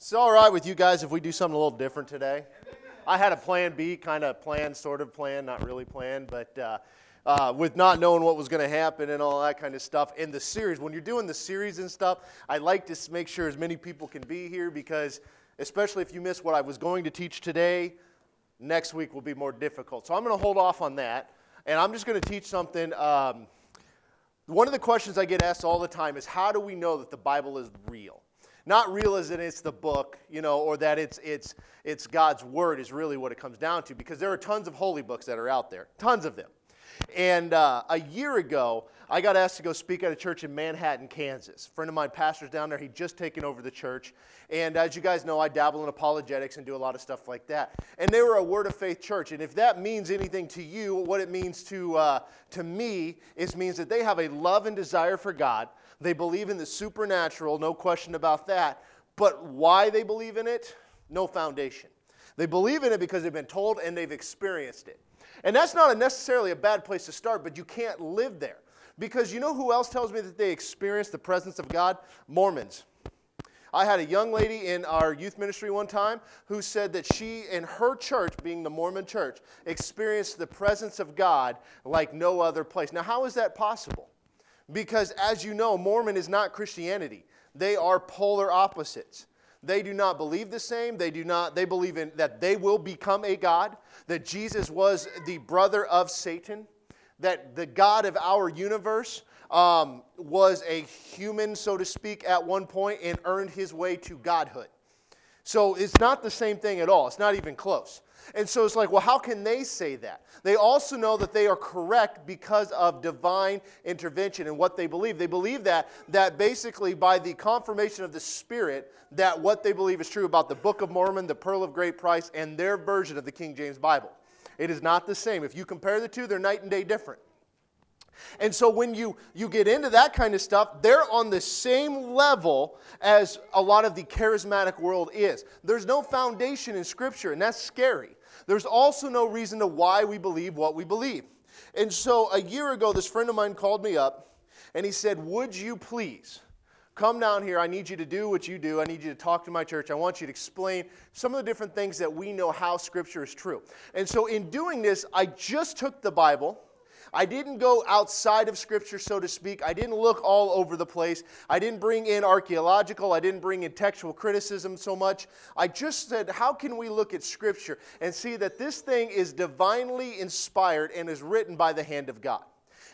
It's all right with you guys if we do something a little different today. I had a plan B, kind of plan, sort of plan, not really plan, but uh, uh, with not knowing what was going to happen and all that kind of stuff. In the series, when you're doing the series and stuff, I like to make sure as many people can be here because, especially if you miss what I was going to teach today, next week will be more difficult. So I'm going to hold off on that, and I'm just going to teach something. Um, one of the questions I get asked all the time is how do we know that the Bible is real? Not real as in it's the book, you know, or that it's, it's, it's God's word is really what it comes down to because there are tons of holy books that are out there, tons of them. And uh, a year ago, I got asked to go speak at a church in Manhattan, Kansas. A friend of mine pastors down there. He'd just taken over the church. And as you guys know, I dabble in apologetics and do a lot of stuff like that. And they were a word of faith church. And if that means anything to you, what it means to, uh, to me is means that they have a love and desire for God. They believe in the supernatural, no question about that. But why they believe in it, no foundation. They believe in it because they've been told and they've experienced it. And that's not a necessarily a bad place to start, but you can't live there. Because you know who else tells me that they experience the presence of God? Mormons. I had a young lady in our youth ministry one time who said that she, in her church, being the Mormon church, experienced the presence of God like no other place. Now, how is that possible? Because, as you know, Mormon is not Christianity, they are polar opposites. They do not believe the same. They do not, they believe in that they will become a God, that Jesus was the brother of Satan, that the God of our universe um, was a human, so to speak, at one point and earned his way to godhood. So it's not the same thing at all. It's not even close. And so it's like, well, how can they say that? They also know that they are correct because of divine intervention and what they believe. They believe that that basically by the confirmation of the Spirit, that what they believe is true about the Book of Mormon, the Pearl of Great Price, and their version of the King James Bible. It is not the same. If you compare the two, they're night and day different. And so when you, you get into that kind of stuff, they're on the same level as a lot of the charismatic world is. There's no foundation in Scripture, and that's scary. There's also no reason to why we believe what we believe. And so a year ago, this friend of mine called me up and he said, Would you please come down here? I need you to do what you do. I need you to talk to my church. I want you to explain some of the different things that we know how Scripture is true. And so in doing this, I just took the Bible I didn't go outside of Scripture, so to speak. I didn't look all over the place. I didn't bring in archaeological. I didn't bring in textual criticism so much. I just said, how can we look at Scripture and see that this thing is divinely inspired and is written by the hand of God?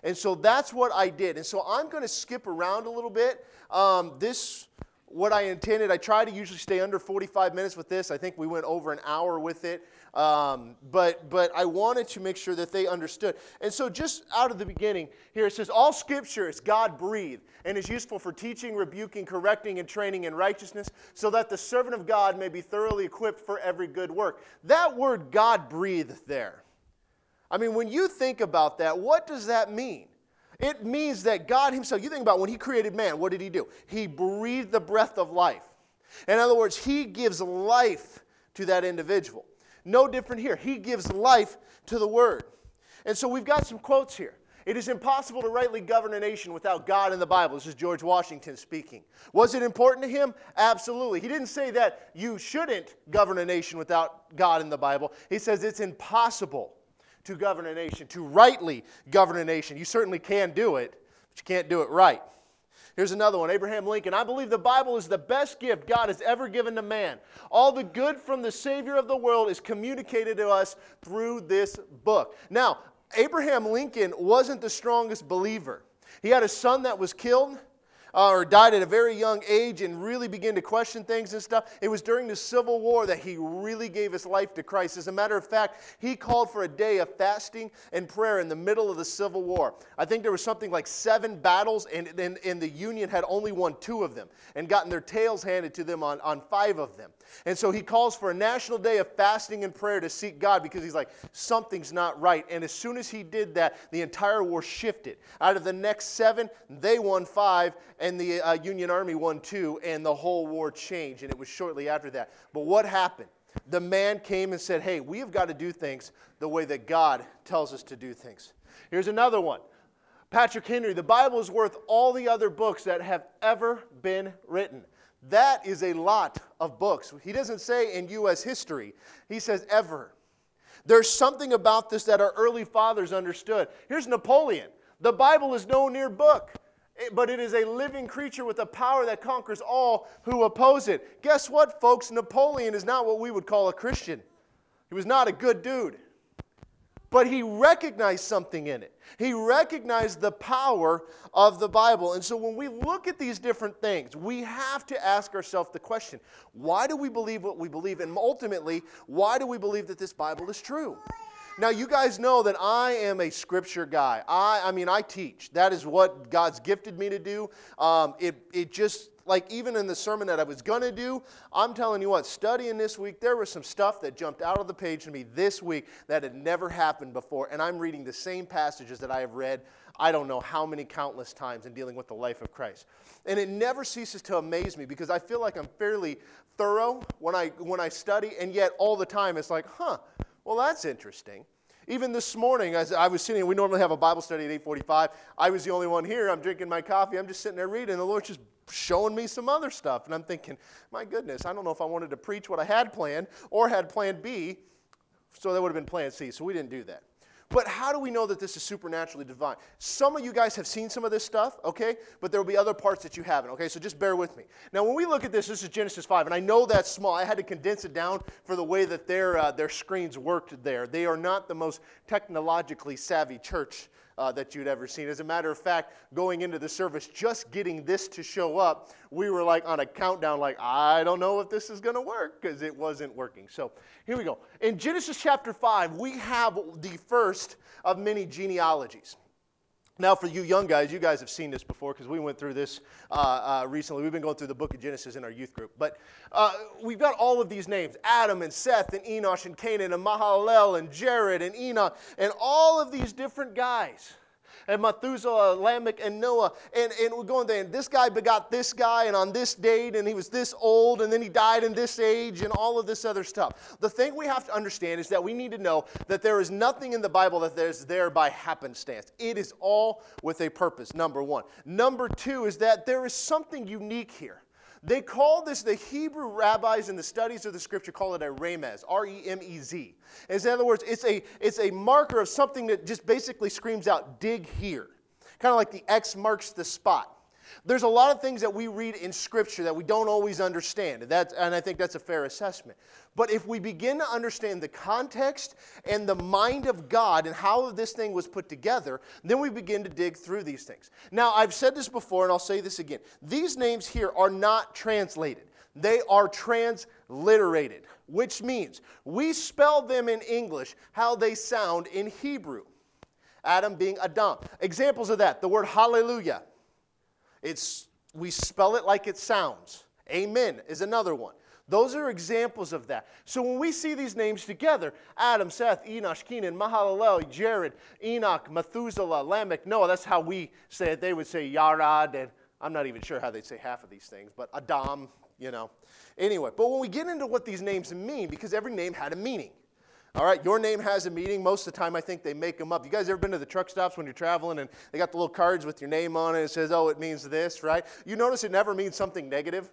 And so that's what I did. And so I'm going to skip around a little bit. Um, this what I intended. I try to usually stay under 45 minutes with this. I think we went over an hour with it. Um, but, but I wanted to make sure that they understood. And so, just out of the beginning, here it says, All scripture is God breathed and is useful for teaching, rebuking, correcting, and training in righteousness, so that the servant of God may be thoroughly equipped for every good work. That word God breathed there. I mean, when you think about that, what does that mean? It means that God Himself, you think about when He created man, what did He do? He breathed the breath of life. In other words, He gives life to that individual. No different here. He gives life to the word. And so we've got some quotes here. It is impossible to rightly govern a nation without God in the Bible. This is George Washington speaking. Was it important to him? Absolutely. He didn't say that you shouldn't govern a nation without God in the Bible. He says it's impossible to govern a nation, to rightly govern a nation. You certainly can do it, but you can't do it right. Here's another one Abraham Lincoln. I believe the Bible is the best gift God has ever given to man. All the good from the Savior of the world is communicated to us through this book. Now, Abraham Lincoln wasn't the strongest believer. He had a son that was killed uh, or died at a very young age and really began to question things and stuff. It was during the Civil War that he really gave his life to Christ. As a matter of fact, he called for a day of fasting and prayer in the middle of the Civil War. I think there was something like seven battles, and, and, and the Union had only won two of them and gotten their tails handed to them on, on five of them. And so he calls for a national day of fasting and prayer to seek God because he's like, something's not right. And as soon as he did that, the entire war shifted. Out of the next seven, they won five, and the uh, Union Army won too, and the whole war changed. And it was shortly after that. But what happened? The man came and said, Hey, we have got to do things the way that God tells us to do things. Here's another one. Patrick Henry, the Bible is worth all the other books that have ever been written. That is a lot of books. He doesn't say in U.S. history, he says ever. There's something about this that our early fathers understood. Here's Napoleon. The Bible is no near book, Eh, but it is a living creature with a power that conquers all who oppose it. Guess what, folks? Napoleon is not what we would call a Christian. He was not a good dude. But he recognized something in it. He recognized the power of the Bible. And so when we look at these different things, we have to ask ourselves the question why do we believe what we believe? And ultimately, why do we believe that this Bible is true? Now, you guys know that I am a scripture guy. I, I mean, I teach. That is what God's gifted me to do. Um, it, it just like even in the sermon that I was going to do, I'm telling you what, studying this week, there was some stuff that jumped out of the page to me this week that had never happened before. And I'm reading the same passages that I have read, I don't know how many countless times in dealing with the life of Christ. And it never ceases to amaze me because I feel like I'm fairly thorough when I, when I study, and yet all the time it's like, huh, well, that's interesting. Even this morning, as I was sitting, we normally have a Bible study at 8:45. I was the only one here. I'm drinking my coffee. I'm just sitting there reading. The Lord's just showing me some other stuff. And I'm thinking, my goodness, I don't know if I wanted to preach what I had planned or had plan B. So that would have been plan C. So we didn't do that. But how do we know that this is supernaturally divine? Some of you guys have seen some of this stuff, okay? But there will be other parts that you haven't, okay? So just bear with me. Now, when we look at this, this is Genesis 5, and I know that's small. I had to condense it down for the way that their, uh, their screens worked there. They are not the most technologically savvy church uh, that you'd ever seen. As a matter of fact, going into the service, just getting this to show up, we were like on a countdown, like, I don't know if this is going to work because it wasn't working. So here we go. In Genesis chapter 5, we have the first of many genealogies. Now, for you young guys, you guys have seen this before because we went through this uh, uh, recently. We've been going through the book of Genesis in our youth group. But uh, we've got all of these names Adam and Seth and Enosh and Kenan and Mahalalel and Jared and Enoch and all of these different guys and Methuselah, Lamech, and Noah. And, and we're going there, and this guy begot this guy, and on this date, and he was this old, and then he died in this age, and all of this other stuff. The thing we have to understand is that we need to know that there is nothing in the Bible that is there by happenstance. It is all with a purpose, number one. Number two is that there is something unique here. They call this, the Hebrew rabbis in the studies of the scripture call it a remez, R E M E Z. In other words, it's a, it's a marker of something that just basically screams out, dig here. Kind of like the X marks the spot. There's a lot of things that we read in Scripture that we don't always understand, and, and I think that's a fair assessment. But if we begin to understand the context and the mind of God and how this thing was put together, then we begin to dig through these things. Now, I've said this before, and I'll say this again. These names here are not translated, they are transliterated, which means we spell them in English how they sound in Hebrew. Adam being Adam. Examples of that the word hallelujah it's, we spell it like it sounds. Amen is another one. Those are examples of that. So when we see these names together Adam, Seth, Enosh, Kenan, Mahalalel, Jared, Enoch, Methuselah, Lamech, Noah that's how we say it. They would say Yarad, and I'm not even sure how they'd say half of these things, but Adam, you know. Anyway, but when we get into what these names mean, because every name had a meaning. All right, your name has a meaning. Most of the time, I think they make them up. You guys ever been to the truck stops when you're traveling and they got the little cards with your name on it? And it says, oh, it means this, right? You notice it never means something negative,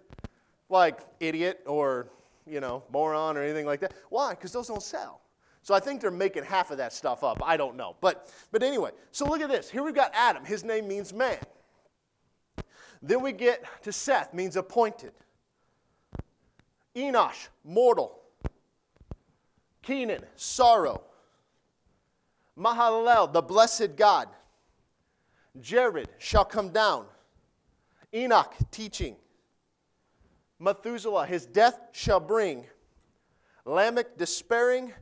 like idiot or, you know, moron or anything like that. Why? Because those don't sell. So I think they're making half of that stuff up. I don't know. But, but anyway, so look at this. Here we've got Adam. His name means man. Then we get to Seth, means appointed. Enosh, mortal. Kenan, sorrow. Mahalalel, the blessed God. Jared shall come down. Enoch, teaching. Methuselah, his death shall bring. Lamech, despairing.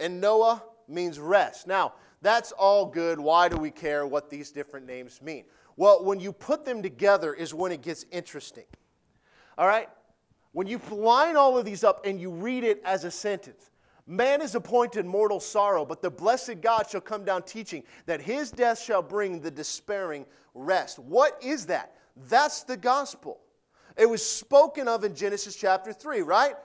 And Noah means rest. Now, that's all good. Why do we care what these different names mean? Well, when you put them together is when it gets interesting. All right? When you line all of these up and you read it as a sentence, Man is appointed mortal sorrow, but the blessed God shall come down teaching that his death shall bring the despairing rest. What is that? That's the gospel. It was spoken of in Genesis chapter 3, right?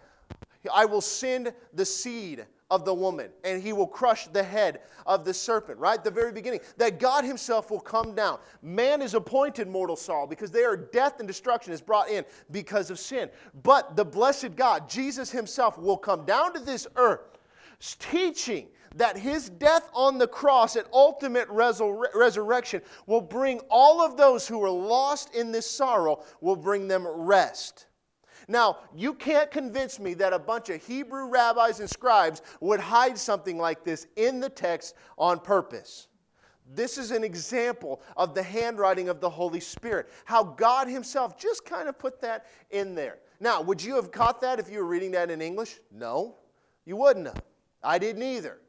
I will send the seed of the woman, and he will crush the head of the serpent, right? The very beginning. That God himself will come down. Man is appointed mortal sorrow because they are death and destruction is brought in because of sin. But the blessed God, Jesus himself, will come down to this earth teaching that his death on the cross and ultimate resur- resurrection will bring all of those who are lost in this sorrow, will bring them rest. Now, you can't convince me that a bunch of Hebrew rabbis and scribes would hide something like this in the text on purpose. This is an example of the handwriting of the Holy Spirit, how God Himself just kind of put that in there. Now, would you have caught that if you were reading that in English? No, you wouldn't have. I didn't either.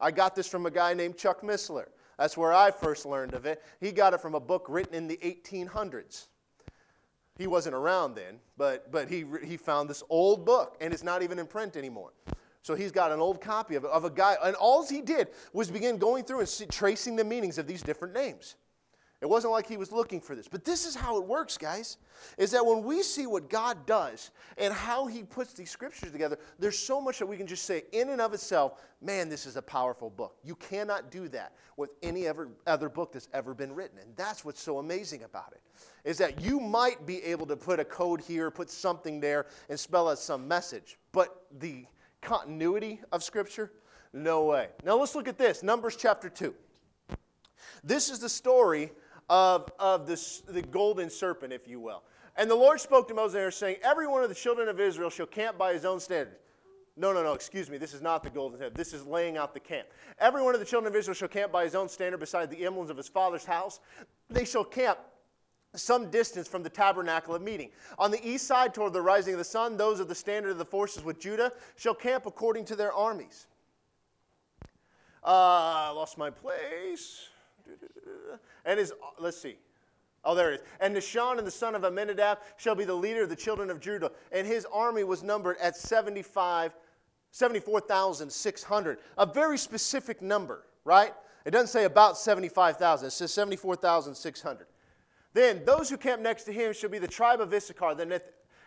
I got this from a guy named Chuck Missler. That's where I first learned of it. He got it from a book written in the 1800s. He wasn't around then, but, but he, he found this old book, and it's not even in print anymore. So he's got an old copy of, of a guy, and all he did was begin going through and see, tracing the meanings of these different names. It wasn't like he was looking for this. But this is how it works, guys. Is that when we see what God does and how he puts these scriptures together, there's so much that we can just say in and of itself, man, this is a powerful book. You cannot do that with any ever, other book that's ever been written. And that's what's so amazing about it. Is that you might be able to put a code here, put something there, and spell out some message. But the continuity of scripture, no way. Now let's look at this. Numbers chapter 2. This is the story of, of this, the golden serpent, if you will. And the Lord spoke to Moses there, saying, Every one of the children of Israel shall camp by his own standard. No, no, no, excuse me. This is not the golden head. This is laying out the camp. Every one of the children of Israel shall camp by his own standard beside the emblems of his father's house. They shall camp some distance from the tabernacle of meeting. On the east side, toward the rising of the sun, those of the standard of the forces with Judah shall camp according to their armies. Uh, I lost my place. And his, uh, let's see. Oh, there it is. And Nahshon and the son of Amminadab shall be the leader of the children of Judah. And his army was numbered at 75, 74,600. A very specific number, right? It doesn't say about 75,000. It says 74,600. Then those who camp next to him shall be the tribe of Issachar, the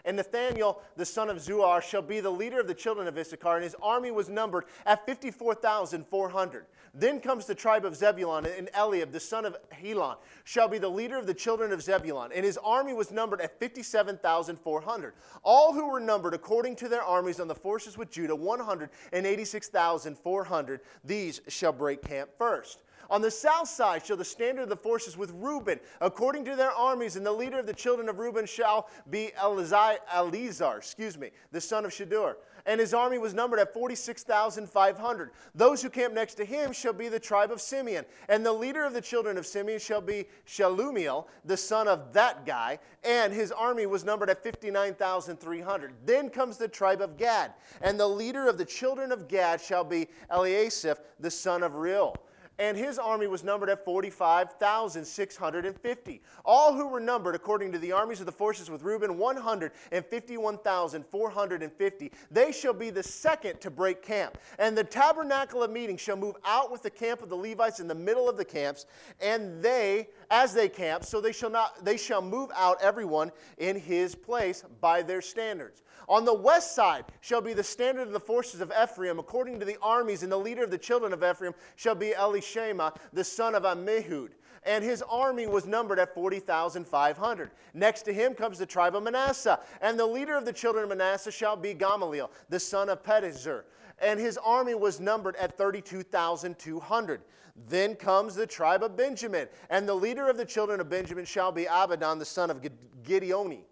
and Nathaniel, the son of Zuar, shall be the leader of the children of Issachar, and his army was numbered at 54,400. Then comes the tribe of Zebulun, and Eliab, the son of Helon, shall be the leader of the children of Zebulun, and his army was numbered at 57,400. All who were numbered according to their armies on the forces with Judah, 186,400. These shall break camp first. On the south side shall the standard of the forces with Reuben, according to their armies, and the leader of the children of Reuben shall be Eleazar, excuse me, the son of Shedeur. And his army was numbered at 46,500. Those who camp next to him shall be the tribe of Simeon. And the leader of the children of Simeon shall be Shelumiel, the son of that guy. And his army was numbered at 59,300. Then comes the tribe of Gad. And the leader of the children of Gad shall be Eliasaph, the son of Reuel and his army was numbered at 45,650. All who were numbered according to the armies of the forces with Reuben, 151,450. They shall be the second to break camp. And the tabernacle of meeting shall move out with the camp of the Levites in the middle of the camps, and they, as they camp, so they shall not they shall move out everyone in his place by their standards. On the west side shall be the standard of the forces of Ephraim, according to the armies, and the leader of the children of Ephraim shall be Elishama, the son of Ammihud. And his army was numbered at 40,500. Next to him comes the tribe of Manasseh, and the leader of the children of Manasseh shall be Gamaliel, the son of Pedahzur. And his army was numbered at 32,200. Then comes the tribe of Benjamin, and the leader of the children of Benjamin shall be Abidan, the son of Gideoni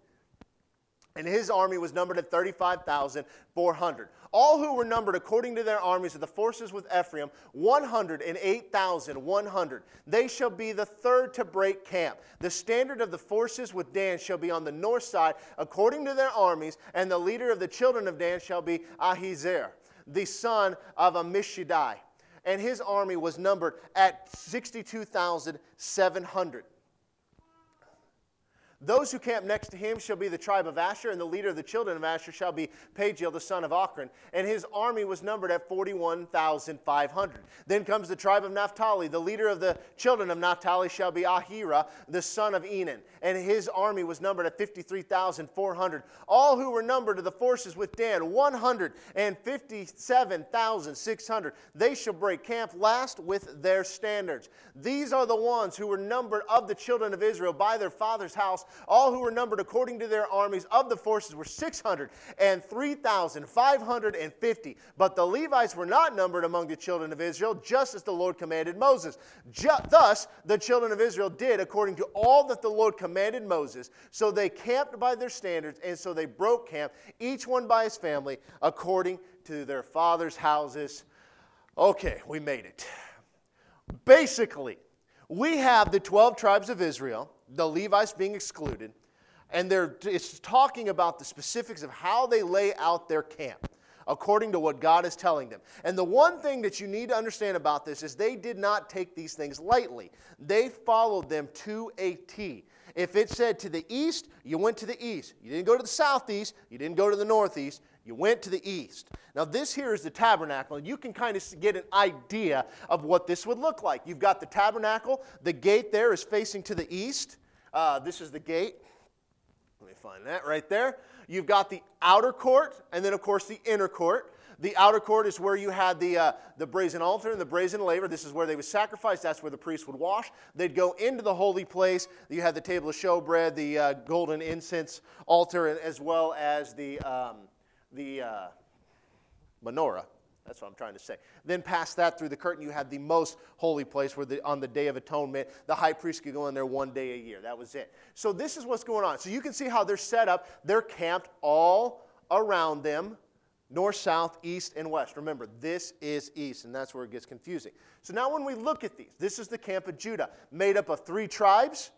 and his army was numbered at 35,400. All who were numbered according to their armies of the forces with Ephraim, 108,100. They shall be the third to break camp. The standard of the forces with Dan shall be on the north side according to their armies, and the leader of the children of Dan shall be Ahiezer, the son of Ammishaddai. And his army was numbered at 62,700. Those who camp next to him shall be the tribe of Asher, and the leader of the children of Asher shall be Pagiel, the son of Ochran. And his army was numbered at 41,500. Then comes the tribe of Naphtali. The leader of the children of Naphtali shall be Ahira, the son of Enan. And his army was numbered at 53,400. All who were numbered of the forces with Dan, 157,600. They shall break camp last with their standards. These are the ones who were numbered of the children of Israel by their father's house all who were numbered according to their armies of the forces were 603,550. But the Levites were not numbered among the children of Israel, just as the Lord commanded Moses. thus, the children of Israel did according to all that the Lord commanded Moses. So they camped by their standards, and so they broke camp, each one by his family, according to their father's houses. Okay, we made it. Basically, we have the 12 tribes of Israel the Levites being excluded, and they're, it's talking about the specifics of how they lay out their camp according to what God is telling them. And the one thing that you need to understand about this is they did not take these things lightly. They followed them to a T. If it said to the east, you went to the east. You didn't go to the southeast, you didn't go to the northeast, you went to the east. Now, this here is the tabernacle, you can kind of get an idea of what this would look like. You've got the tabernacle, the gate there is facing to the east. Uh, this is the gate. Let me find that right there. You've got the outer court, and then, of course, the inner court. The outer court is where you had the, uh, the brazen altar and the brazen laver. This is where they would sacrifice. That's where the priest would wash. They'd go into the holy place. You had the table of showbread, the uh, golden incense altar, as well as the, um, the uh, menorah. That's what I'm trying to say. Then past that, through the curtain, you had the most holy place where the, on the Day of Atonement, the high priest could go in there one day a year. That was it. So this is what's going on. So you can see how they're set up. They're camped all around them north, south, east, and west. Remember, this is east, and that's where it gets confusing. So now when we look at these, this is the camp of Judah, made up of three tribes.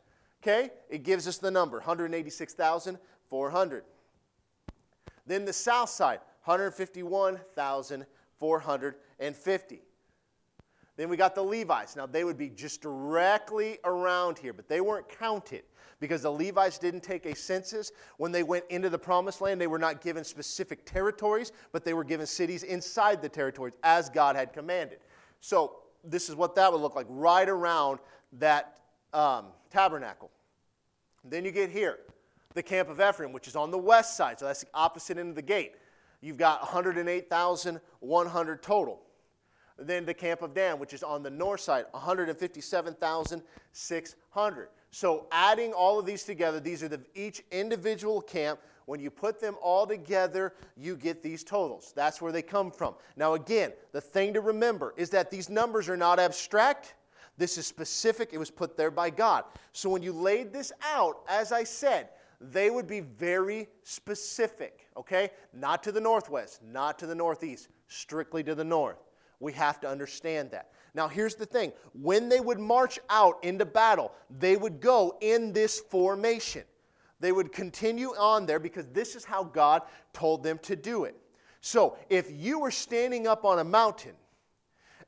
Okay? It gives us the number 186,400. Then the south side, 151,450. Then we got the Levites. Now, they would be just directly around here, but they weren't counted because the Levites didn't take a census. When they went into the promised land, they were not given specific territories, but they were given cities inside the territories as God had commanded. So, this is what that would look like right around that um, tabernacle. Then you get here, the camp of Ephraim, which is on the west side. So, that's the opposite end of the gate you've got 108,100 total. Then the camp of Dan, which is on the north side, 157,600. So adding all of these together, these are the, each individual camp. When you put them all together, you get these totals. That's where they come from. Now, again, the thing to remember is that these numbers are not abstract. This is specific. It was put there by God. So when you laid this out, as I said, they would be very specific, okay? Not to the northwest, not to the northeast, strictly to the north. We have to understand that. Now, here's the thing when they would march out into battle, they would go in this formation. They would continue on there because this is how God told them to do it. So, if you were standing up on a mountain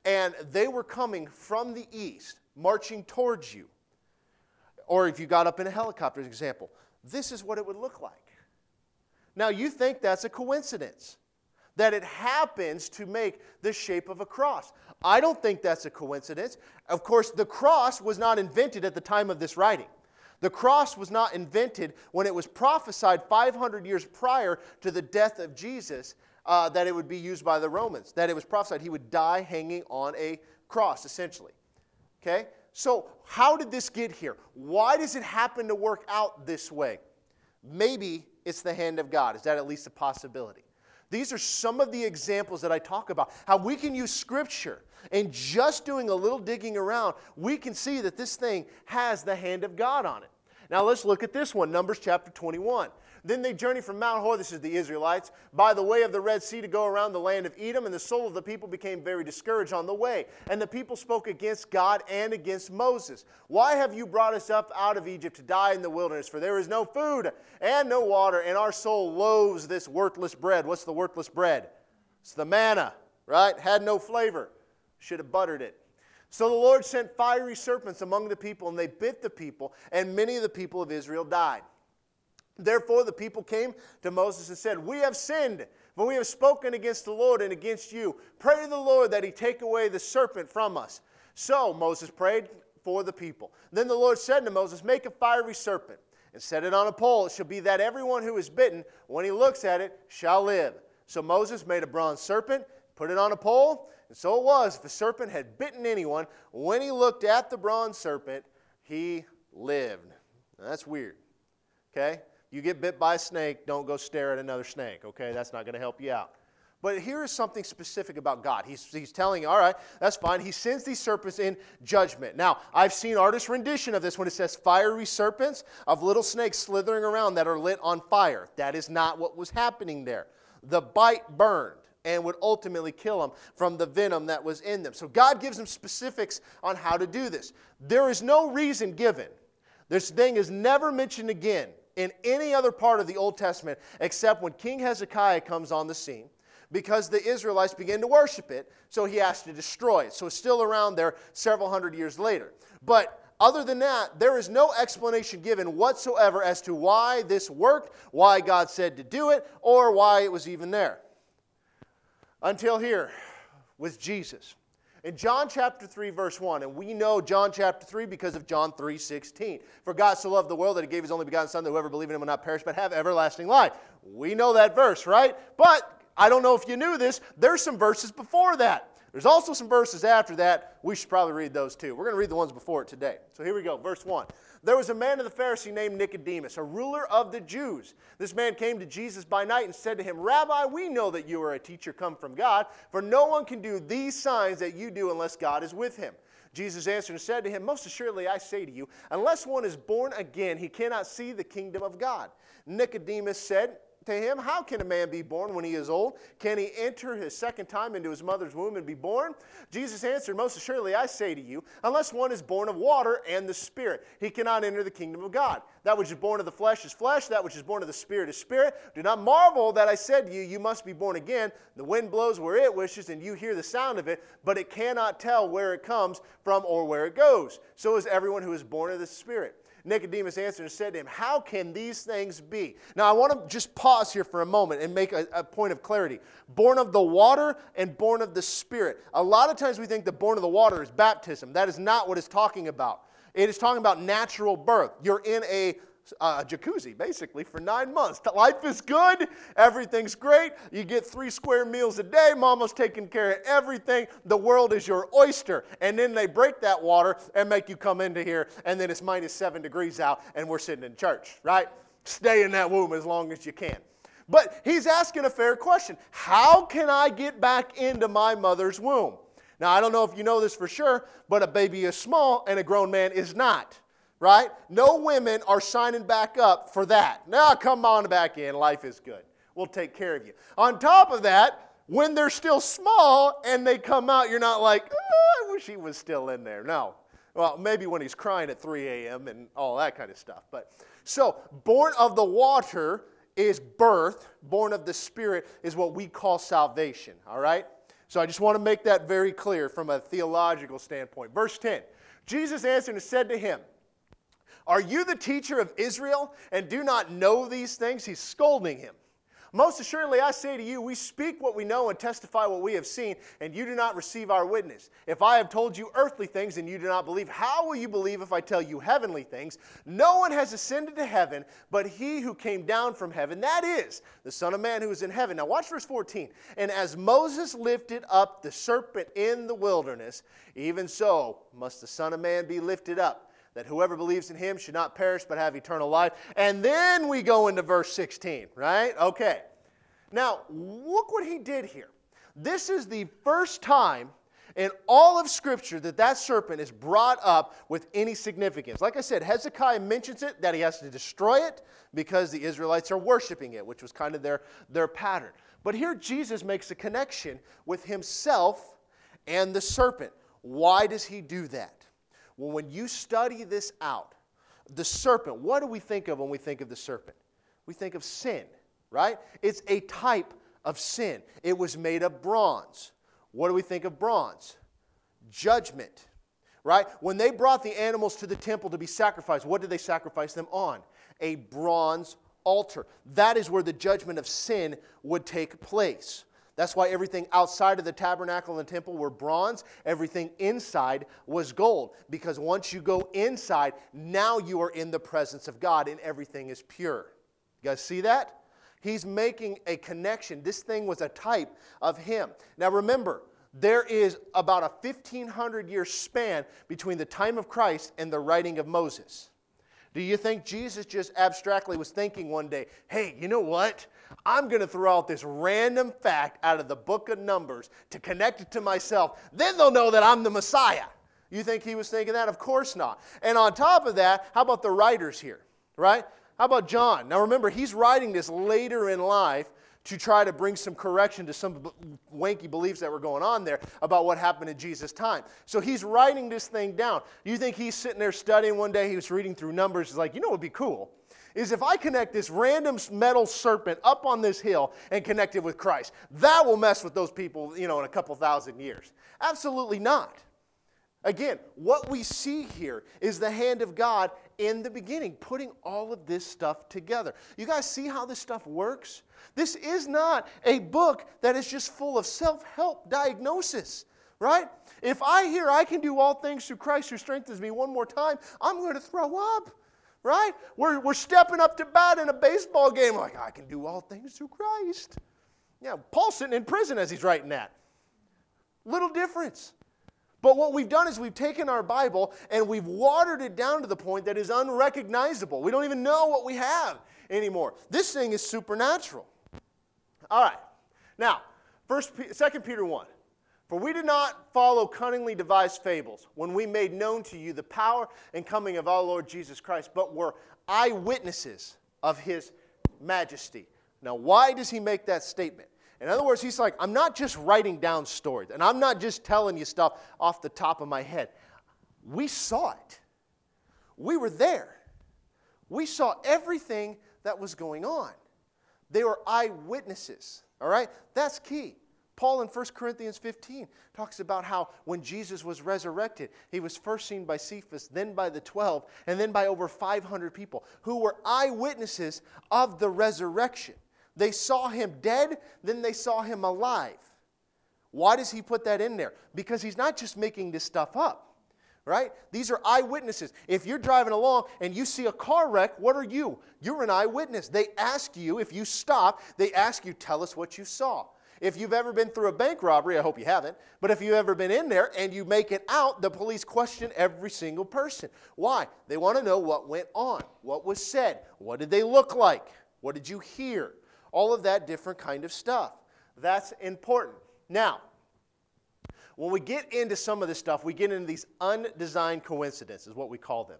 and they were coming from the east, marching towards you, or if you got up in a helicopter, example, this is what it would look like. Now, you think that's a coincidence, that it happens to make the shape of a cross. I don't think that's a coincidence. Of course, the cross was not invented at the time of this writing. The cross was not invented when it was prophesied 500 years prior to the death of Jesus uh, that it would be used by the Romans, that it was prophesied he would die hanging on a cross, essentially. Okay? So, how did this get here? Why does it happen to work out this way? Maybe it's the hand of God. Is that at least a possibility? These are some of the examples that I talk about. How we can use Scripture and just doing a little digging around, we can see that this thing has the hand of God on it. Now let's look at this one, Numbers chapter 21. Then they journeyed from Mount Hor, this is the Israelites, by the way of the Red Sea to go around the land of Edom, and the soul of the people became very discouraged on the way. And the people spoke against God and against Moses. Why have you brought us up out of Egypt to die in the wilderness? For there is no food and no water, and our soul loathes this worthless bread. What's the worthless bread? It's the manna, right? Had no flavor. Should have buttered it. So the Lord sent fiery serpents among the people, and they bit the people, and many of the people of Israel died. Therefore, the people came to Moses and said, We have sinned, for we have spoken against the Lord and against you. Pray to the Lord that he take away the serpent from us. So Moses prayed for the people. Then the Lord said to Moses, Make a fiery serpent and set it on a pole. It shall be that everyone who is bitten, when he looks at it, shall live. So Moses made a bronze serpent, put it on a pole, and so it was, if the serpent had bitten anyone, when he looked at the bronze serpent, he lived. Now, that's weird. Okay? You get bit by a snake, don't go stare at another snake. Okay? That's not going to help you out. But here is something specific about God. He's, he's telling you, all right, that's fine. He sends these serpents in judgment. Now, I've seen artist rendition of this when it says fiery serpents of little snakes slithering around that are lit on fire. That is not what was happening there. The bite burned and would ultimately kill them from the venom that was in them. So God gives them specifics on how to do this. There is no reason given. This thing is never mentioned again in any other part of the Old Testament except when King Hezekiah comes on the scene because the Israelites begin to worship it, so he has to destroy it. So it's still around there several hundred years later. But other than that, there is no explanation given whatsoever as to why this worked, why God said to do it, or why it was even there until here with Jesus. In John chapter 3 verse 1, and we know John chapter 3 because of John 3:16. For God so loved the world that he gave his only begotten son that whoever believes in him will not perish but have everlasting life. We know that verse, right? But I don't know if you knew this, there's some verses before that. There's also some verses after that. We should probably read those too. We're going to read the ones before it today. So here we go, verse 1. There was a man of the Pharisee named Nicodemus, a ruler of the Jews. This man came to Jesus by night and said to him, Rabbi, we know that you are a teacher come from God, for no one can do these signs that you do unless God is with him. Jesus answered and said to him, Most assuredly I say to you, unless one is born again, he cannot see the kingdom of God. Nicodemus said, to him, How can a man be born when he is old? Can he enter his second time into his mother's womb and be born? Jesus answered, Most assuredly I say to you, unless one is born of water and the Spirit, he cannot enter the kingdom of God. That which is born of the flesh is flesh, that which is born of the Spirit is spirit. Do not marvel that I said to you, You must be born again. The wind blows where it wishes, and you hear the sound of it, but it cannot tell where it comes from or where it goes. So is everyone who is born of the Spirit. Nicodemus answered and said to him, How can these things be? Now, I want to just pause here for a moment and make a, a, point of clarity. Born of the water and born of the Spirit. A lot of times we think the born of the water is baptism. That is not what it's talking about. It is talking about natural birth. You're in a uh, jacuzzi basically for nine months. Life is good, everything's great. You get three square meals a day, mama's taking care of everything. The world is your oyster. And then they break that water and make you come into here, and then it's minus seven degrees out, and we're sitting in church, right? Stay in that womb as long as you can. But he's asking a fair question How can I get back into my mother's womb? Now, I don't know if you know this for sure, but a baby is small and a grown man is not right? No women are signing back up for that. Now, come on back in. Life is good. We'll take care of you. On top of that, when they're still small and they come out, you're not like, oh, I wish he was still in there. No. Well, maybe when he's crying at 3 a.m. and all that kind of stuff. But so, born of the water is birth, born of the Spirit is what we call salvation, all right? So I just want to make that very clear from a theological standpoint. Verse 10 Jesus answered and said to him, are you the teacher of Israel and do not know these things? He's scolding him. Most assuredly, I say to you, we speak what we know and testify what we have seen, and you do not receive our witness. If I have told you earthly things and you do not believe, how will you believe if I tell you heavenly things? No one has ascended to heaven but he who came down from heaven, that is, the Son of Man who is in heaven. Now, watch verse 14. And as Moses lifted up the serpent in the wilderness, even so must the Son of Man be lifted up that whoever believes in him should not perish but have eternal life. And then we go into verse 16, right? Okay. Now, look what he did here. This is the first time in all of Scripture that that serpent is brought up with any significance. Like I said, Hezekiah mentions it that he has to destroy it because the Israelites are worshiping it, which was kind of their, their pattern. But here Jesus makes a connection with himself and the serpent. Why does he do that? Well, when you study this out, the serpent, what do we think of when we think of the serpent? We think of sin, right? It's a type of sin. It was made of bronze. What do we think of bronze? Judgment, right? When they brought the animals to the temple to be sacrificed, what did they sacrifice them on? A bronze altar. That is where the judgment of sin would take place. That's why everything outside of the tabernacle and the temple were bronze. Everything inside was gold. Because once you go inside, now you are in the presence of God and everything is pure. You guys see that? He's making a connection. This thing was a type of him. Now remember, there is about a 1500 year span between the time of Christ and the writing of Moses. Do you think Jesus just abstractly was thinking one day, hey, you know what? I'm going to throw out this random fact out of the book of Numbers to connect it to myself. Then they'll know that I'm the Messiah. You think he was thinking that? Of course not. And on top of that, how about the writers here, right? How about John? Now remember, he's writing this later in life to try to bring some correction to some wanky beliefs that were going on there about what happened in Jesus' time. So he's writing this thing down. You think he's sitting there studying one day, he was reading through Numbers, he's like, you know what would be cool? Is if I connect this random metal serpent up on this hill and connect it with Christ. That will mess with those people, you know, in a couple thousand years. Absolutely not. Again, what we see here is the hand of God in the beginning, putting all of this stuff together. You guys see how this stuff works? This is not a book that is just full of self help diagnosis, right? If I hear I can do all things through Christ who strengthens me one more time, I'm going to throw up, right? We're, we're stepping up to bat in a baseball game, like, I can do all things through Christ. Yeah, Paul's sitting in prison as he's writing that. Little difference. But what we've done is we've taken our Bible and we've watered it down to the point that is unrecognizable. We don't even know what we have anymore. This thing is supernatural. All right. Now, first, Second Peter 1. For we did not follow cunningly devised fables when we made known to you the power and coming of our Lord Jesus Christ, but were eyewitnesses of his majesty. Now, why does he make that statement? In other words, he's like, I'm not just writing down stories, and I'm not just telling you stuff off the top of my head. We saw it. We were there. We saw everything that was going on. They were eyewitnesses, all right? That's key. Paul in 1 Corinthians 15 talks about how when Jesus was resurrected, he was first seen by Cephas, then by the 12, and then by over 500 people who were eyewitnesses of the resurrection. They saw him dead, then they saw him alive. Why does he put that in there? Because he's not just making this stuff up right? These are eyewitnesses. If you're driving along and you see a car wreck, what are you? You're an eyewitness. They ask you, if you stop, they ask you, tell us what you saw. If you've ever been through a bank robbery, I hope you haven't, but if you've ever been in there and you make it out, the police question every single person. Why? They want to know what went on, what was said, what did they look like, what did you hear? all of that different kind of stuff. That's important. Now, when we get into some of this stuff, we get into these undesigned coincidences, what we call them.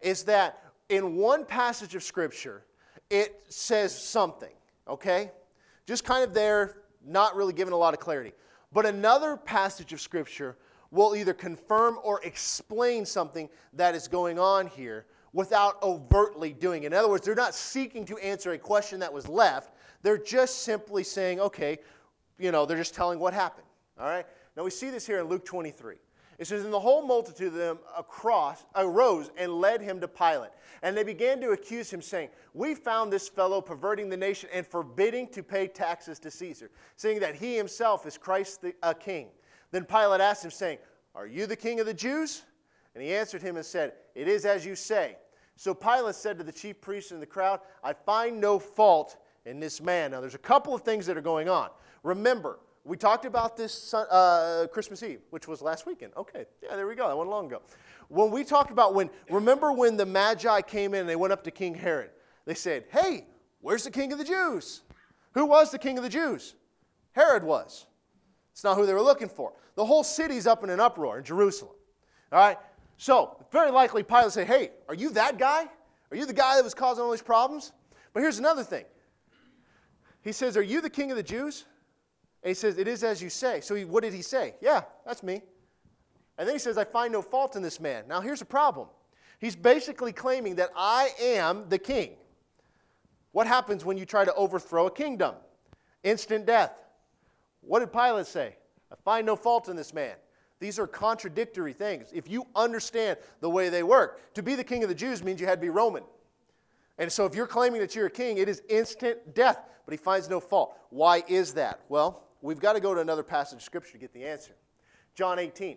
Is that in one passage of Scripture, it says something, okay? Just kind of there, not really giving a lot of clarity. But another passage of Scripture will either confirm or explain something that is going on here without overtly doing it. In other words, they're not seeking to answer a question that was left. They're just simply saying, okay, you know, they're just telling what happened. All right? Now we see this here in Luke 23. It says, And the whole multitude of them across, arose and led him to Pilate. And they began to accuse him, saying, We found this fellow perverting the nation and forbidding to pay taxes to Caesar, saying that he himself is Christ the a king. Then Pilate asked him, saying, Are you the king of the Jews? And he answered him and said, It is as you say. So Pilate said to the chief priests and the crowd, I find no fault in this man. Now, there's a couple of things that are going on. Remember, we talked about this uh, Christmas Eve, which was last weekend. Okay, yeah, there we go. That wasn't long ago. When we talked about when, remember when the Magi came in and they went up to King Herod? They said, Hey, where's the king of the Jews? Who was the king of the Jews? Herod was. It's not who they were looking for. The whole city's up in an uproar in Jerusalem. All right? So, very likely Pilate said, Hey, are you that guy? Are you the guy that was causing all these problems? But here's another thing. He says, Are you the king of the Jews? And he says, It is as you say. So he, what did he say? Yeah, that's me. And then he says, I find no fault in this man. Now here's a problem. He's basically claiming that I am the king. What happens when you try to overthrow a kingdom? Instant death. What did Pilate say? I find no fault in this man. These are contradictory things. If you understand the way they work, to be the king of the Jews means you had to be Roman. And so if you're claiming that you're a king, it is instant death. But he finds no fault. Why is that? Well, we've got to go to another passage of scripture to get the answer. John 18.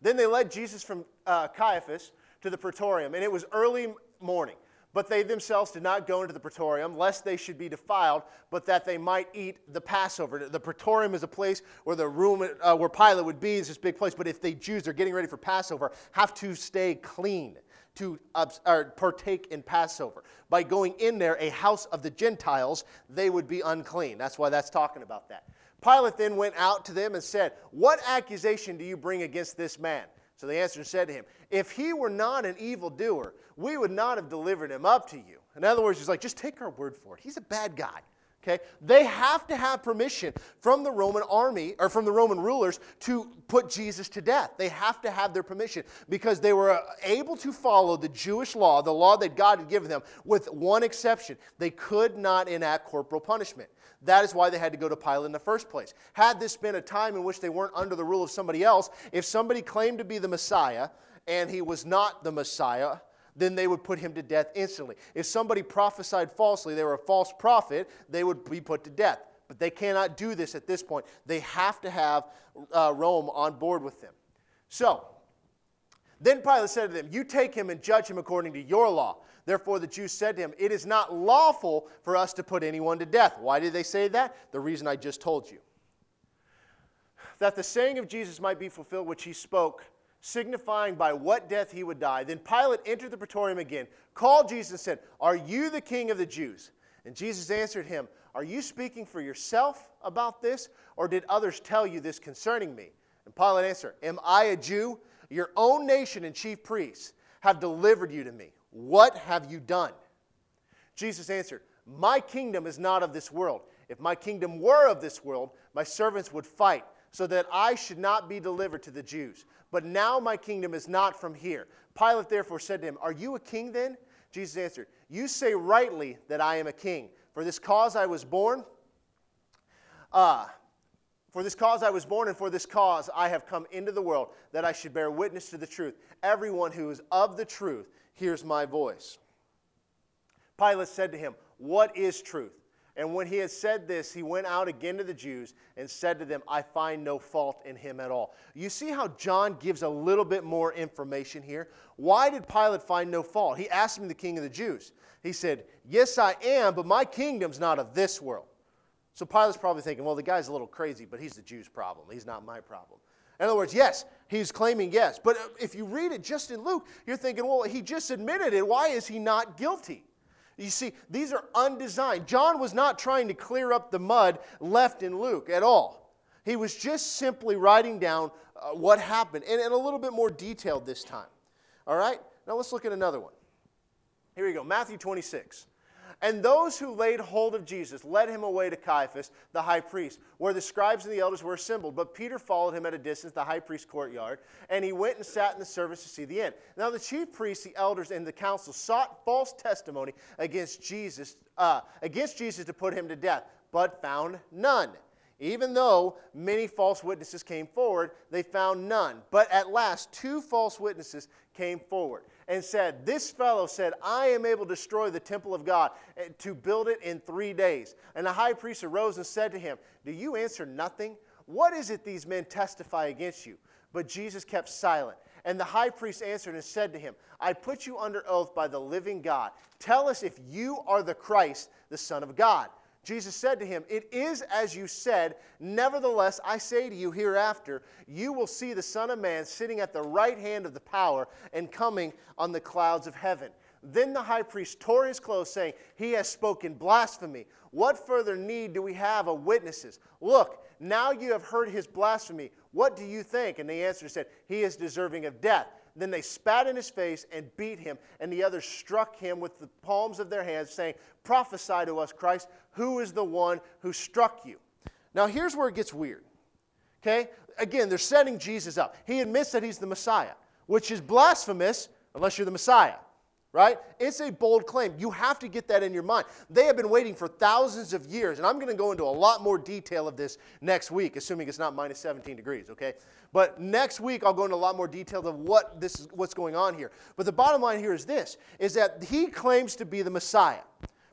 Then they led Jesus from uh, Caiaphas to the praetorium, and it was early morning. But they themselves did not go into the praetorium, lest they should be defiled, but that they might eat the Passover. The praetorium is a place where the room uh, where Pilate would be is this big place. But if the Jews are getting ready for Passover, have to stay clean to partake in Passover. By going in there, a house of the Gentiles, they would be unclean. That's why that's talking about that. Pilate then went out to them and said, What accusation do you bring against this man? So the answer and said to him, If he were not an evildoer, we would not have delivered him up to you. In other words, he's like, Just take our word for it. He's a bad guy. Okay? They have to have permission from the Roman army or from the Roman rulers to put Jesus to death. They have to have their permission because they were uh, able to follow the Jewish law, the law that God had given them, with one exception. They could not enact corporal punishment. That is why they had to go to Pilate in the first place. Had this been a time in which they weren't under the rule of somebody else, if somebody claimed to be the Messiah and he was not the Messiah, then they would put him to death instantly. If somebody prophesied falsely, they were a false prophet, they would be put to death. But they cannot do this at this point. They have to have uh, Rome on board with them. So, then Pilate said to them, You take him and judge him according to your law. Therefore, the Jews said to him, It is not lawful for us to put anyone to death. Why did they say that? The reason I just told you. That the saying of Jesus might be fulfilled, which he spoke, signifying by what death he would die. Then Pilate entered the praetorium again, called Jesus, and said, Are you the king of the Jews? And Jesus answered him, Are you speaking for yourself about this, or did others tell you this concerning me? And Pilate answered, Am I a Jew? Your own nation and chief priests have delivered you to me. What have you done? Jesus answered, My kingdom is not of this world. If my kingdom were of this world, my servants would fight, so that I should not be delivered to the Jews. But now my kingdom is not from here. Pilate therefore said to him, Are you a king then? Jesus answered, You say rightly that I am a king. For this cause I was born. Uh, for this cause I was born, and for this cause I have come into the world, that I should bear witness to the truth. Everyone who is of the truth hears my voice. Pilate said to him, What is truth? And when he had said this, he went out again to the Jews and said to them, I find no fault in him at all. You see how John gives a little bit more information here? Why did Pilate find no fault? He asked him, the king of the Jews. He said, Yes, I am, but my kingdom's not of this world. So Pilate's probably thinking, well, the guy's a little crazy, but he's the Jews' problem. He's not my problem. In other words, yes, he's claiming yes. But if you read it just in Luke, you're thinking, well, he just admitted it. Why is he not guilty? You see, these are undesigned. John was not trying to clear up the mud left in Luke at all. He was just simply writing down uh, what happened, and in a little bit more detailed this time. All right? Now let's look at another one. Here we go Matthew 26. And those who laid hold of Jesus led him away to Caiaphas, the high priest, where the scribes and the elders were assembled. But Peter followed him at a distance, the high priest's courtyard, and he went and sat in the service to see the end. Now the chief priests, the elders, and the council sought false testimony against Jesus, uh, against Jesus to put him to death, but found none. Even though many false witnesses came forward, they found none. But at last, two false witnesses came forward and said, This fellow said, I am able to destroy the temple of God, eh, to build it in three days. And the high priest arose and said to him, Do you answer nothing? What is it these men testify against you? But Jesus kept silent. And the high priest answered and said to him, I put you under oath by the living God. Tell us if you are the Christ, the Son of God. Jesus said to him, It is as you said. Nevertheless, I say to you, hereafter, you will see the Son of Man sitting at the right hand of the power and coming on the clouds of heaven. Then the high priest tore his clothes, saying, He has spoken blasphemy. What further need do we have of witnesses? Look, now you have heard his blasphemy. What do you think? And the answer said, He is deserving of death. Then they spat in his face and beat him, and the others struck him with the palms of their hands, saying, Prophesy to us, Christ, who is the one who struck you? Now, here's where it gets weird. Okay? Again, they're setting Jesus up. He admits that he's the Messiah, which is blasphemous unless you're the Messiah. Right? It's a bold claim. You have to get that in your mind. They have been waiting for thousands of years, and I'm going to go into a lot more detail of this next week, assuming it's not minus 17 degrees, okay? But next week I'll go into a lot more detail of what this is, what's going on here. But the bottom line here is this: is that he claims to be the Messiah,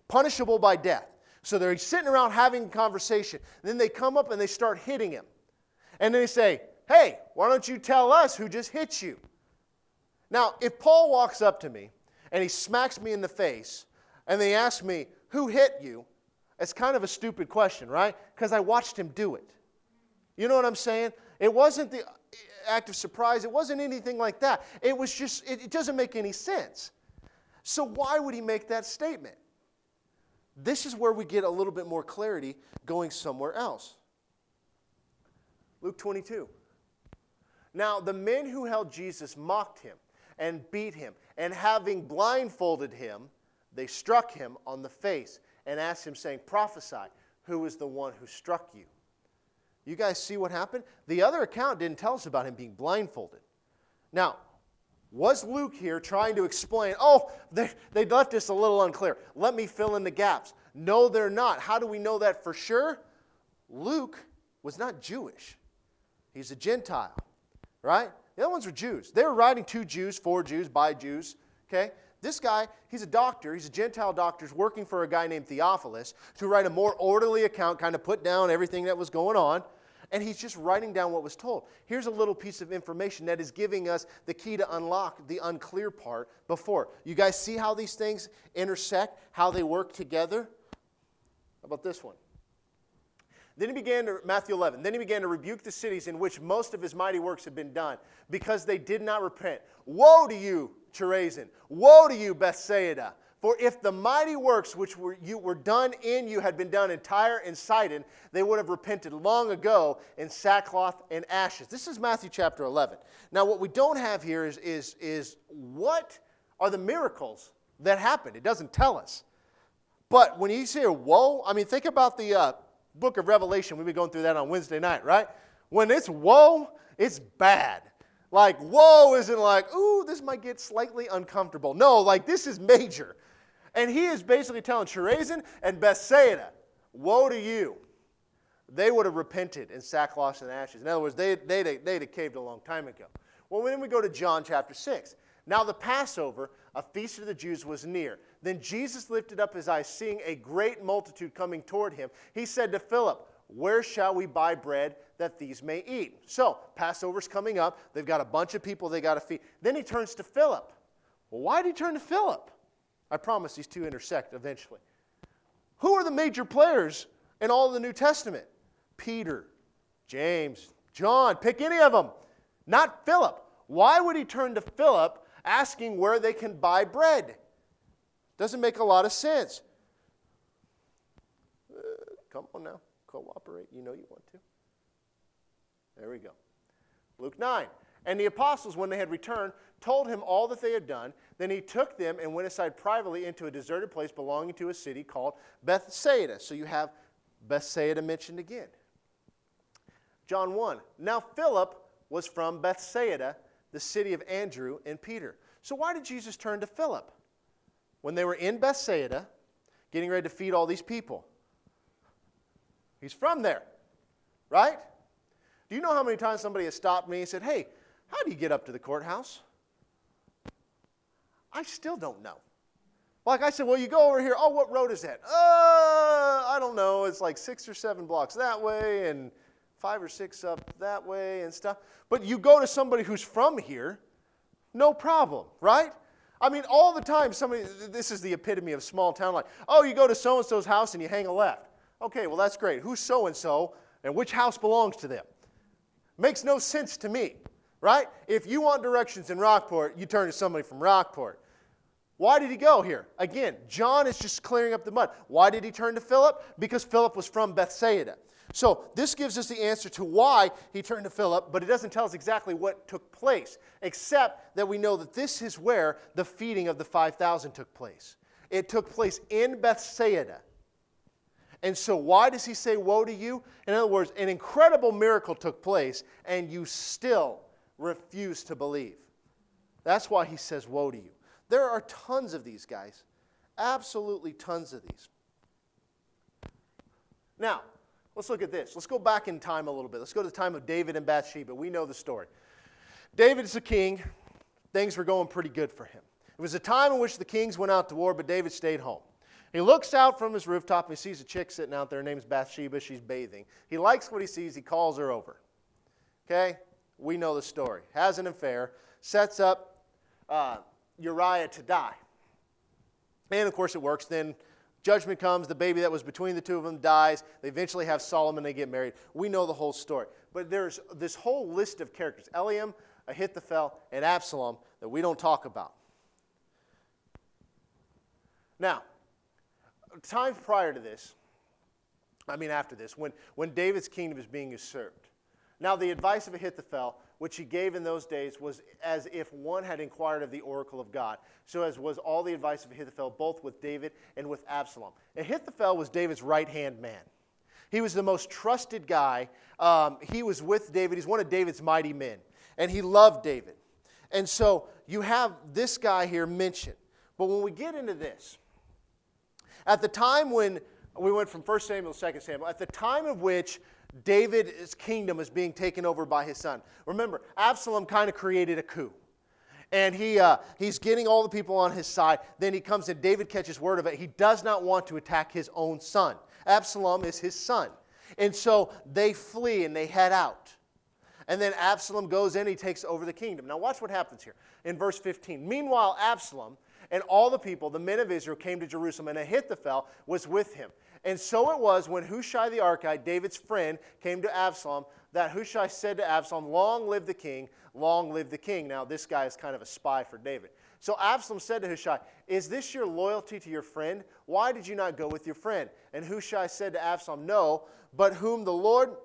punishable by death. So they're sitting around having a conversation. Then they come up and they start hitting him, and then they say, "Hey, why don't you tell us who just hit you?" Now, if Paul walks up to me and he smacks me in the face and they ask me, Who hit you? It's kind of a stupid question, right? Because I watched him do it. You know what I'm saying? It wasn't the uh, act of surprise, it wasn't anything like that. It was just, it, it doesn't make any sense. So, why would he make that statement? This is where we get a little bit more clarity going somewhere else. Luke 22. Now, the men who held Jesus mocked him and beat him. And having blindfolded him, they struck him on the face and asked him, saying, Prophesy, who is the one who struck you? You guys see what happened? The other account didn't tell us about him being blindfolded. Now, was Luke here trying to explain, oh, they, they left us a little unclear. Let me fill in the gaps. No, they're not. How do we know that for sure? Luke was not Jewish, he's a Gentile, right? The other ones were Jews. They were writing to Jews, for Jews, by Jews. Okay? This guy, he's a doctor. He's a Gentile doctor He's working for a guy named Theophilus to write a more orderly account, kind of put down everything that was going on. And he's just writing down what was told. Here's a little piece of information that is giving us the key to unlock the unclear part before. You guys see how these things intersect, how they work together? How about this one? Then he began to, Matthew 11, then he began to rebuke the cities in which most of his mighty works had been done because they did not repent. Woe to you, Chorazin! Woe to you, Bethsaida! For if the mighty works which were, you, were done in you had been done in Tyre and Sidon, they would have repented long ago in sackcloth and ashes. This is Matthew chapter 11. Now, what we don't have here is, is, is what are the miracles that happened? It doesn't tell us. But when you say woe, I mean, think about the, uh, book of Revelation. We've been going through that on Wednesday night, right? When it's woe, it's bad. Like, woe isn't like, ooh, this might get slightly uncomfortable. No, like, this is major. And he is basically telling Chorazin and Bethsaida, woe to you. They would have repented in sackcloth and ashes. In other words, they, they'd, they'd have caved a long time ago. Well, then we go to John chapter 6. Now, the Passover, a feast of the Jews, was near. Then Jesus lifted up his eyes, seeing a great multitude coming toward him. He said to Philip, Where shall we buy bread that these may eat? So, Passover's coming up. They've got a bunch of people they got to feed. Then he turns to Philip. Well, why did he turn to Philip? I promise these two intersect eventually. Who are the major players in all of the New Testament? Peter, James, John, pick any of them. Not Philip. Why would he turn to Philip asking where they can buy bread. Doesn't make a lot of sense. Uh, come on now, cooperate. You know you want to. There we go. Luke 9. And the apostles, when they had returned, told him all that they had done. Then he took them and went aside privately into a deserted place belonging to a city called Bethsaida. So you have Bethsaida mentioned again. John 1. Now Philip was from Bethsaida the city of Andrew and Peter. So, why did Jesus turn to Philip when they were in Bethsaida getting ready to feed all these people? He's from there, right? Do you know how many times somebody has stopped me and said, Hey, how do you get up to the courthouse? I still don't know. Like I said, well, you go over here. Oh, what road is that? Uh, I don't know. It's like six or seven blocks that way, and five or six up that way and stuff. But you go to somebody who's from here, no problem, right? I mean, all the time, somebody, this is the epitome of small town life. Oh, you go to so and so's house and you hang a left. Okay, well, that's great. Who's so and so and which house belongs to them? Makes no sense to me, right? If you want directions in Rockport, you turn to somebody from Rockport. Why did he go here? Again, John is just clearing up the mud. Why did he turn to Philip? Because Philip was from Bethsaida. So, this gives us the answer to why he turned to Philip, but it doesn't tell us exactly what took place, except that we know that this is where the feeding of the 5,000 took place. It took place in Bethsaida. And so, why does he say, Woe to you? In other words, an incredible miracle took place, and you still refuse to believe. That's why he says, Woe to you. There are tons of these guys. Absolutely tons of these. Now, let's look at this. Let's go back in time a little bit. Let's go to the time of David and Bathsheba. We know the story. David is a king. Things were going pretty good for him. It was a time in which the kings went out to war, but David stayed home. He looks out from his rooftop and he sees a chick sitting out there. Her name's Bathsheba. She's bathing. He likes what he sees. He calls her over. Okay? We know the story. Has an affair, sets up uh, Uriah to die. And of course, it works. Then judgment comes. The baby that was between the two of them dies. They eventually have Solomon. And they get married. We know the whole story. But there's this whole list of characters Eliam, Ahithophel, and Absalom that we don't talk about. Now, time prior to this, I mean after this, when, when David's kingdom is being usurped, now, the advice of Ahithophel, which he gave in those days, was as if one had inquired of the oracle of God. So, as was all the advice of Ahithophel, both with David and with Absalom. Ahithophel was David's right hand man. He was the most trusted guy. Um, he was with David. He's one of David's mighty men. And he loved David. And so you have this guy here mentioned. But when we get into this, at the time when we went from 1 Samuel to 2 Samuel, at the time of which David's kingdom is being taken over by his son. Remember, Absalom kind of created a coup. And he, uh, he's getting all the people on his side. Then he comes and David catches word of it. He does not want to attack his own son. Absalom is his son. And so they flee and they head out. And then Absalom goes in, he takes over the kingdom. Now, watch what happens here in verse 15. Meanwhile, Absalom and all the people, the men of Israel, came to Jerusalem, and Ahithophel was with him. And so it was when Hushai the Archite, David's friend, came to Absalom, that Hushai said to Absalom, Long live the king, long live the king. Now, this guy is kind of a spy for David. So Absalom said to Hushai, Is this your loyalty to your friend? Why did you not go with your friend? And Hushai said to Absalom, No, but whom the Lord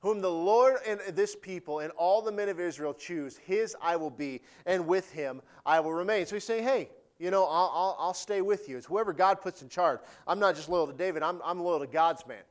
whom the Lord and this people and all the men of Israel choose, his I will be, and with him I will remain. So he's saying, Hey, you know, I'll, I'll, I'll, stay with you. It's whoever God puts in charge. I'm not just loyal to David, I'm, I'm loyal to God's man.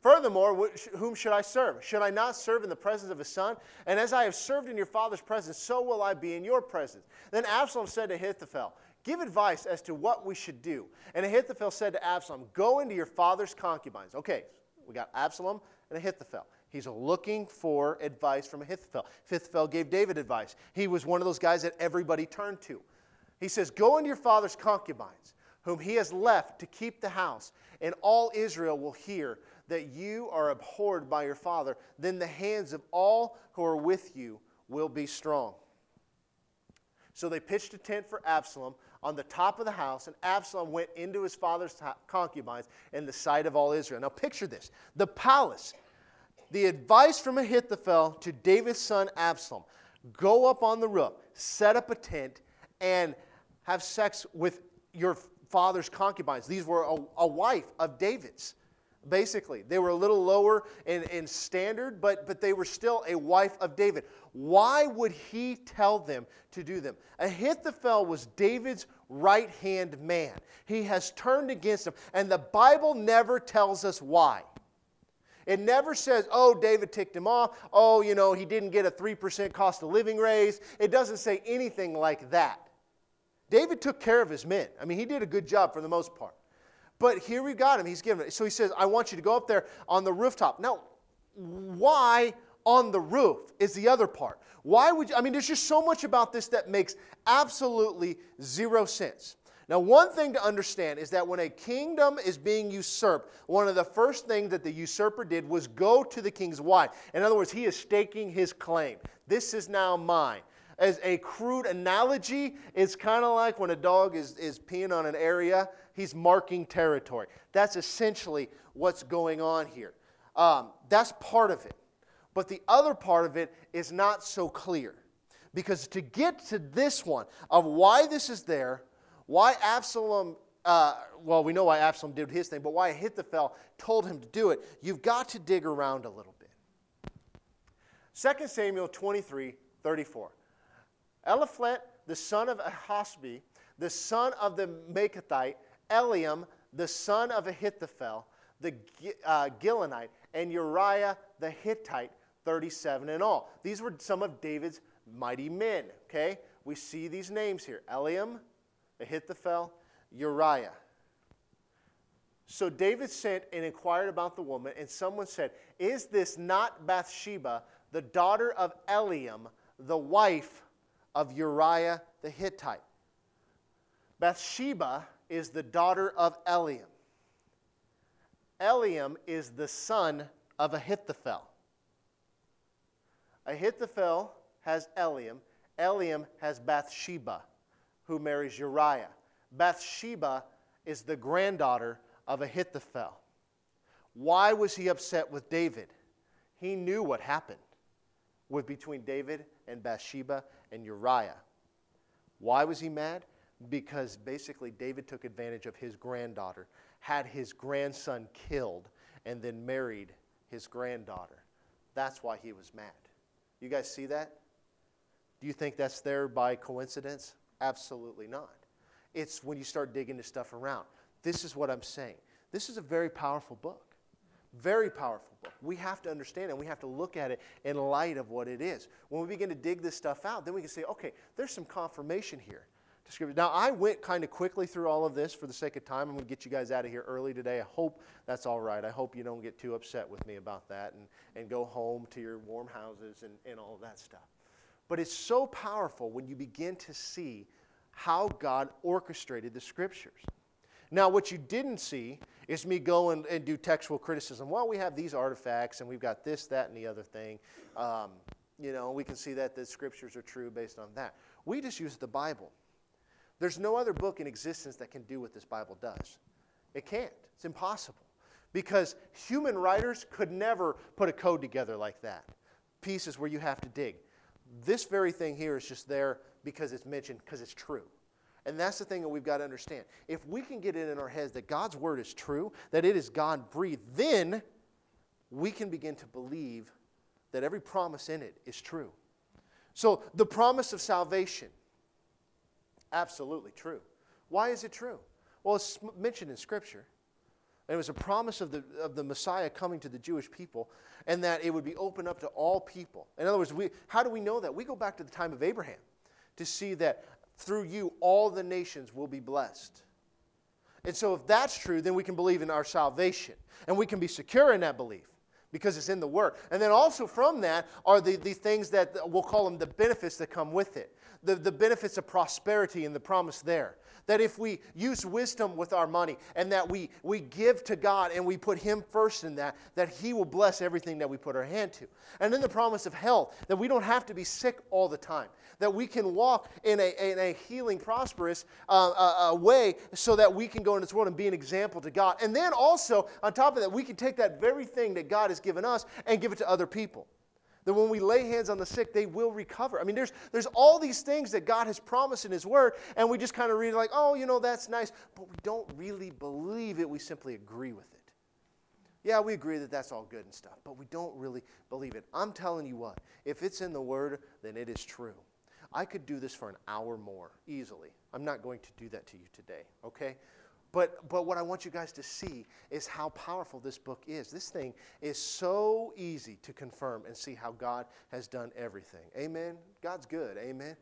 Furthermore, whom should I serve? Should I not serve in the presence of his son? And as I have served in your father's presence, so will I be in your presence. Then Absalom said to Ahithophel, Give advice as to what we should do. And Ahithophel said to Absalom, Go into your father's concubines. Okay, we got Absalom and Ahithophel. He's looking for advice from Ahithophel. Ahithophel gave David advice. He was one of those guys that everybody turned to. He says, Go into your father's concubines, whom he has left to keep the house, and all Israel will hear that you are abhorred by your father. Then the hands of all who are with you will be strong. So they pitched a tent for Absalom on the top of the house, and Absalom went into his father's concubines in the sight of all Israel. Now, picture this the palace, the advice from Ahithophel to David's son Absalom go up on the roof, set up a tent, and have sex with your father's concubines. These were a, a wife of David's, basically. They were a little lower in, in standard, but, but they were still a wife of David. Why would he tell them to do them? Ahithophel was David's right hand man. He has turned against him, and the Bible never tells us why. It never says, oh, David ticked him off. Oh, you know, he didn't get a 3% cost of living raise. It doesn't say anything like that. David took care of his men. I mean, he did a good job for the most part. But here we got him. He's given it. So he says, I want you to go up there on the rooftop. Now, why on the roof is the other part. Why would you? I mean, there's just so much about this that makes absolutely zero sense. Now, one thing to understand is that when a kingdom is being usurped, one of the first things that the usurper did was go to the king's wife. In other words, he is staking his claim. This is now mine as a crude analogy, it's kind of like when a dog is, is peeing on an area, he's marking territory. That's essentially what's going on here. Um, that's part of it. But the other part of it is not so clear. Because to get to this one of why this is there, why Absalom, uh, well, we know why Absalom did his thing, but why Ahithophel told him to do it, you've got to dig around a little bit. 2 Samuel 23 34. Eliphelet, the son of Ahasbi, the son of the Maachathite, Eliam, the son of Ahithophel, the uh, Gilonite, and Uriah the Hittite, 37 in all. These were some of David's mighty men, okay? we see these names here Eliam, Ahithophel, Uriah. So David sent and inquired about the woman, and someone said, Is this not Bathsheba, the daughter of Eliam, the wife of Uriah the Hittite? Bathsheba is the daughter of Eliam. Eliam is the son of Ahithophel. Ahithophel has Eliam. Eliam has Bathsheba, who marries Uriah. Bathsheba is the granddaughter of Ahithophel. Why was he upset with David? He knew what happened with between David and Bathsheba and Uriah. Why was he mad? Because basically David took advantage of his granddaughter, had his grandson killed, and then married his granddaughter. That's why he was mad. You guys see that? Do you think that's there by coincidence? Absolutely not. It's when you start digging this stuff around. This is what I'm saying. This is a very powerful book. Very powerful book. We have to understand it. We have to look at it in light of what it is. When we begin to dig this stuff out, then we can say, okay, there's some confirmation here. Now, I went kind of quickly through all of this for the sake of time. I'm going to get you guys out of here early today. I hope that's all right. I hope you don't get too upset with me about that and, and go home to your warm houses and, and all of that stuff. But it's so powerful when you begin to see how God orchestrated the scriptures. Now, what you didn't see is me go and, and do textual criticism. Well, we have these artifacts and we've got this, that, and the other thing. Um, you know, we can see that the scriptures are true based on that. We just use the Bible. There's no other book in existence that can do what this Bible does. It can't, it's impossible. Because human writers could never put a code together like that. Pieces where you have to dig. This very thing here is just there because it's mentioned, because it's true. And that's the thing that we've got to understand. If we can get it in our heads that God's word is true, that it is God breathed, then we can begin to believe that every promise in it is true. So the promise of salvation, absolutely true. Why is it true? Well, it's mentioned in Scripture. And it was a promise of the, of the Messiah coming to the Jewish people and that it would be open up to all people. In other words, we, how do we know that? We go back to the time of Abraham to see that through you, all the nations will be blessed. And so, if that's true, then we can believe in our salvation. And we can be secure in that belief because it's in the Word. And then also from that are the, the things that we'll call them the benefits that come with it the, the benefits of prosperity and the promise there. That if we use wisdom with our money and that we, we give to God and we put Him first in that, that He will bless everything that we put our hand to. And then the promise of health, that we don't have to be sick all the time, that we can walk in a, in a healing, prosperous uh, uh, uh, way so that we can go in this world and be an example to God. And then also, on top of that, we can take that very thing that God has given us and give it to other people that when we lay hands on the sick, they will recover. I mean, there's, there's all these things that God has promised in His Word, and we just kind of read like, oh, you know, that's nice, but we don't really believe it. We simply agree with it. Yeah, we agree that that's all good and stuff, but we don't really believe it. I'm telling you what, if it's in the Word, then it is true. I could do this for an hour more easily. I'm not going to do that to you today, okay? But, but what I want you guys to see is how powerful this book is. This thing is so easy to confirm and see how God has done everything. Amen? God's good. Amen?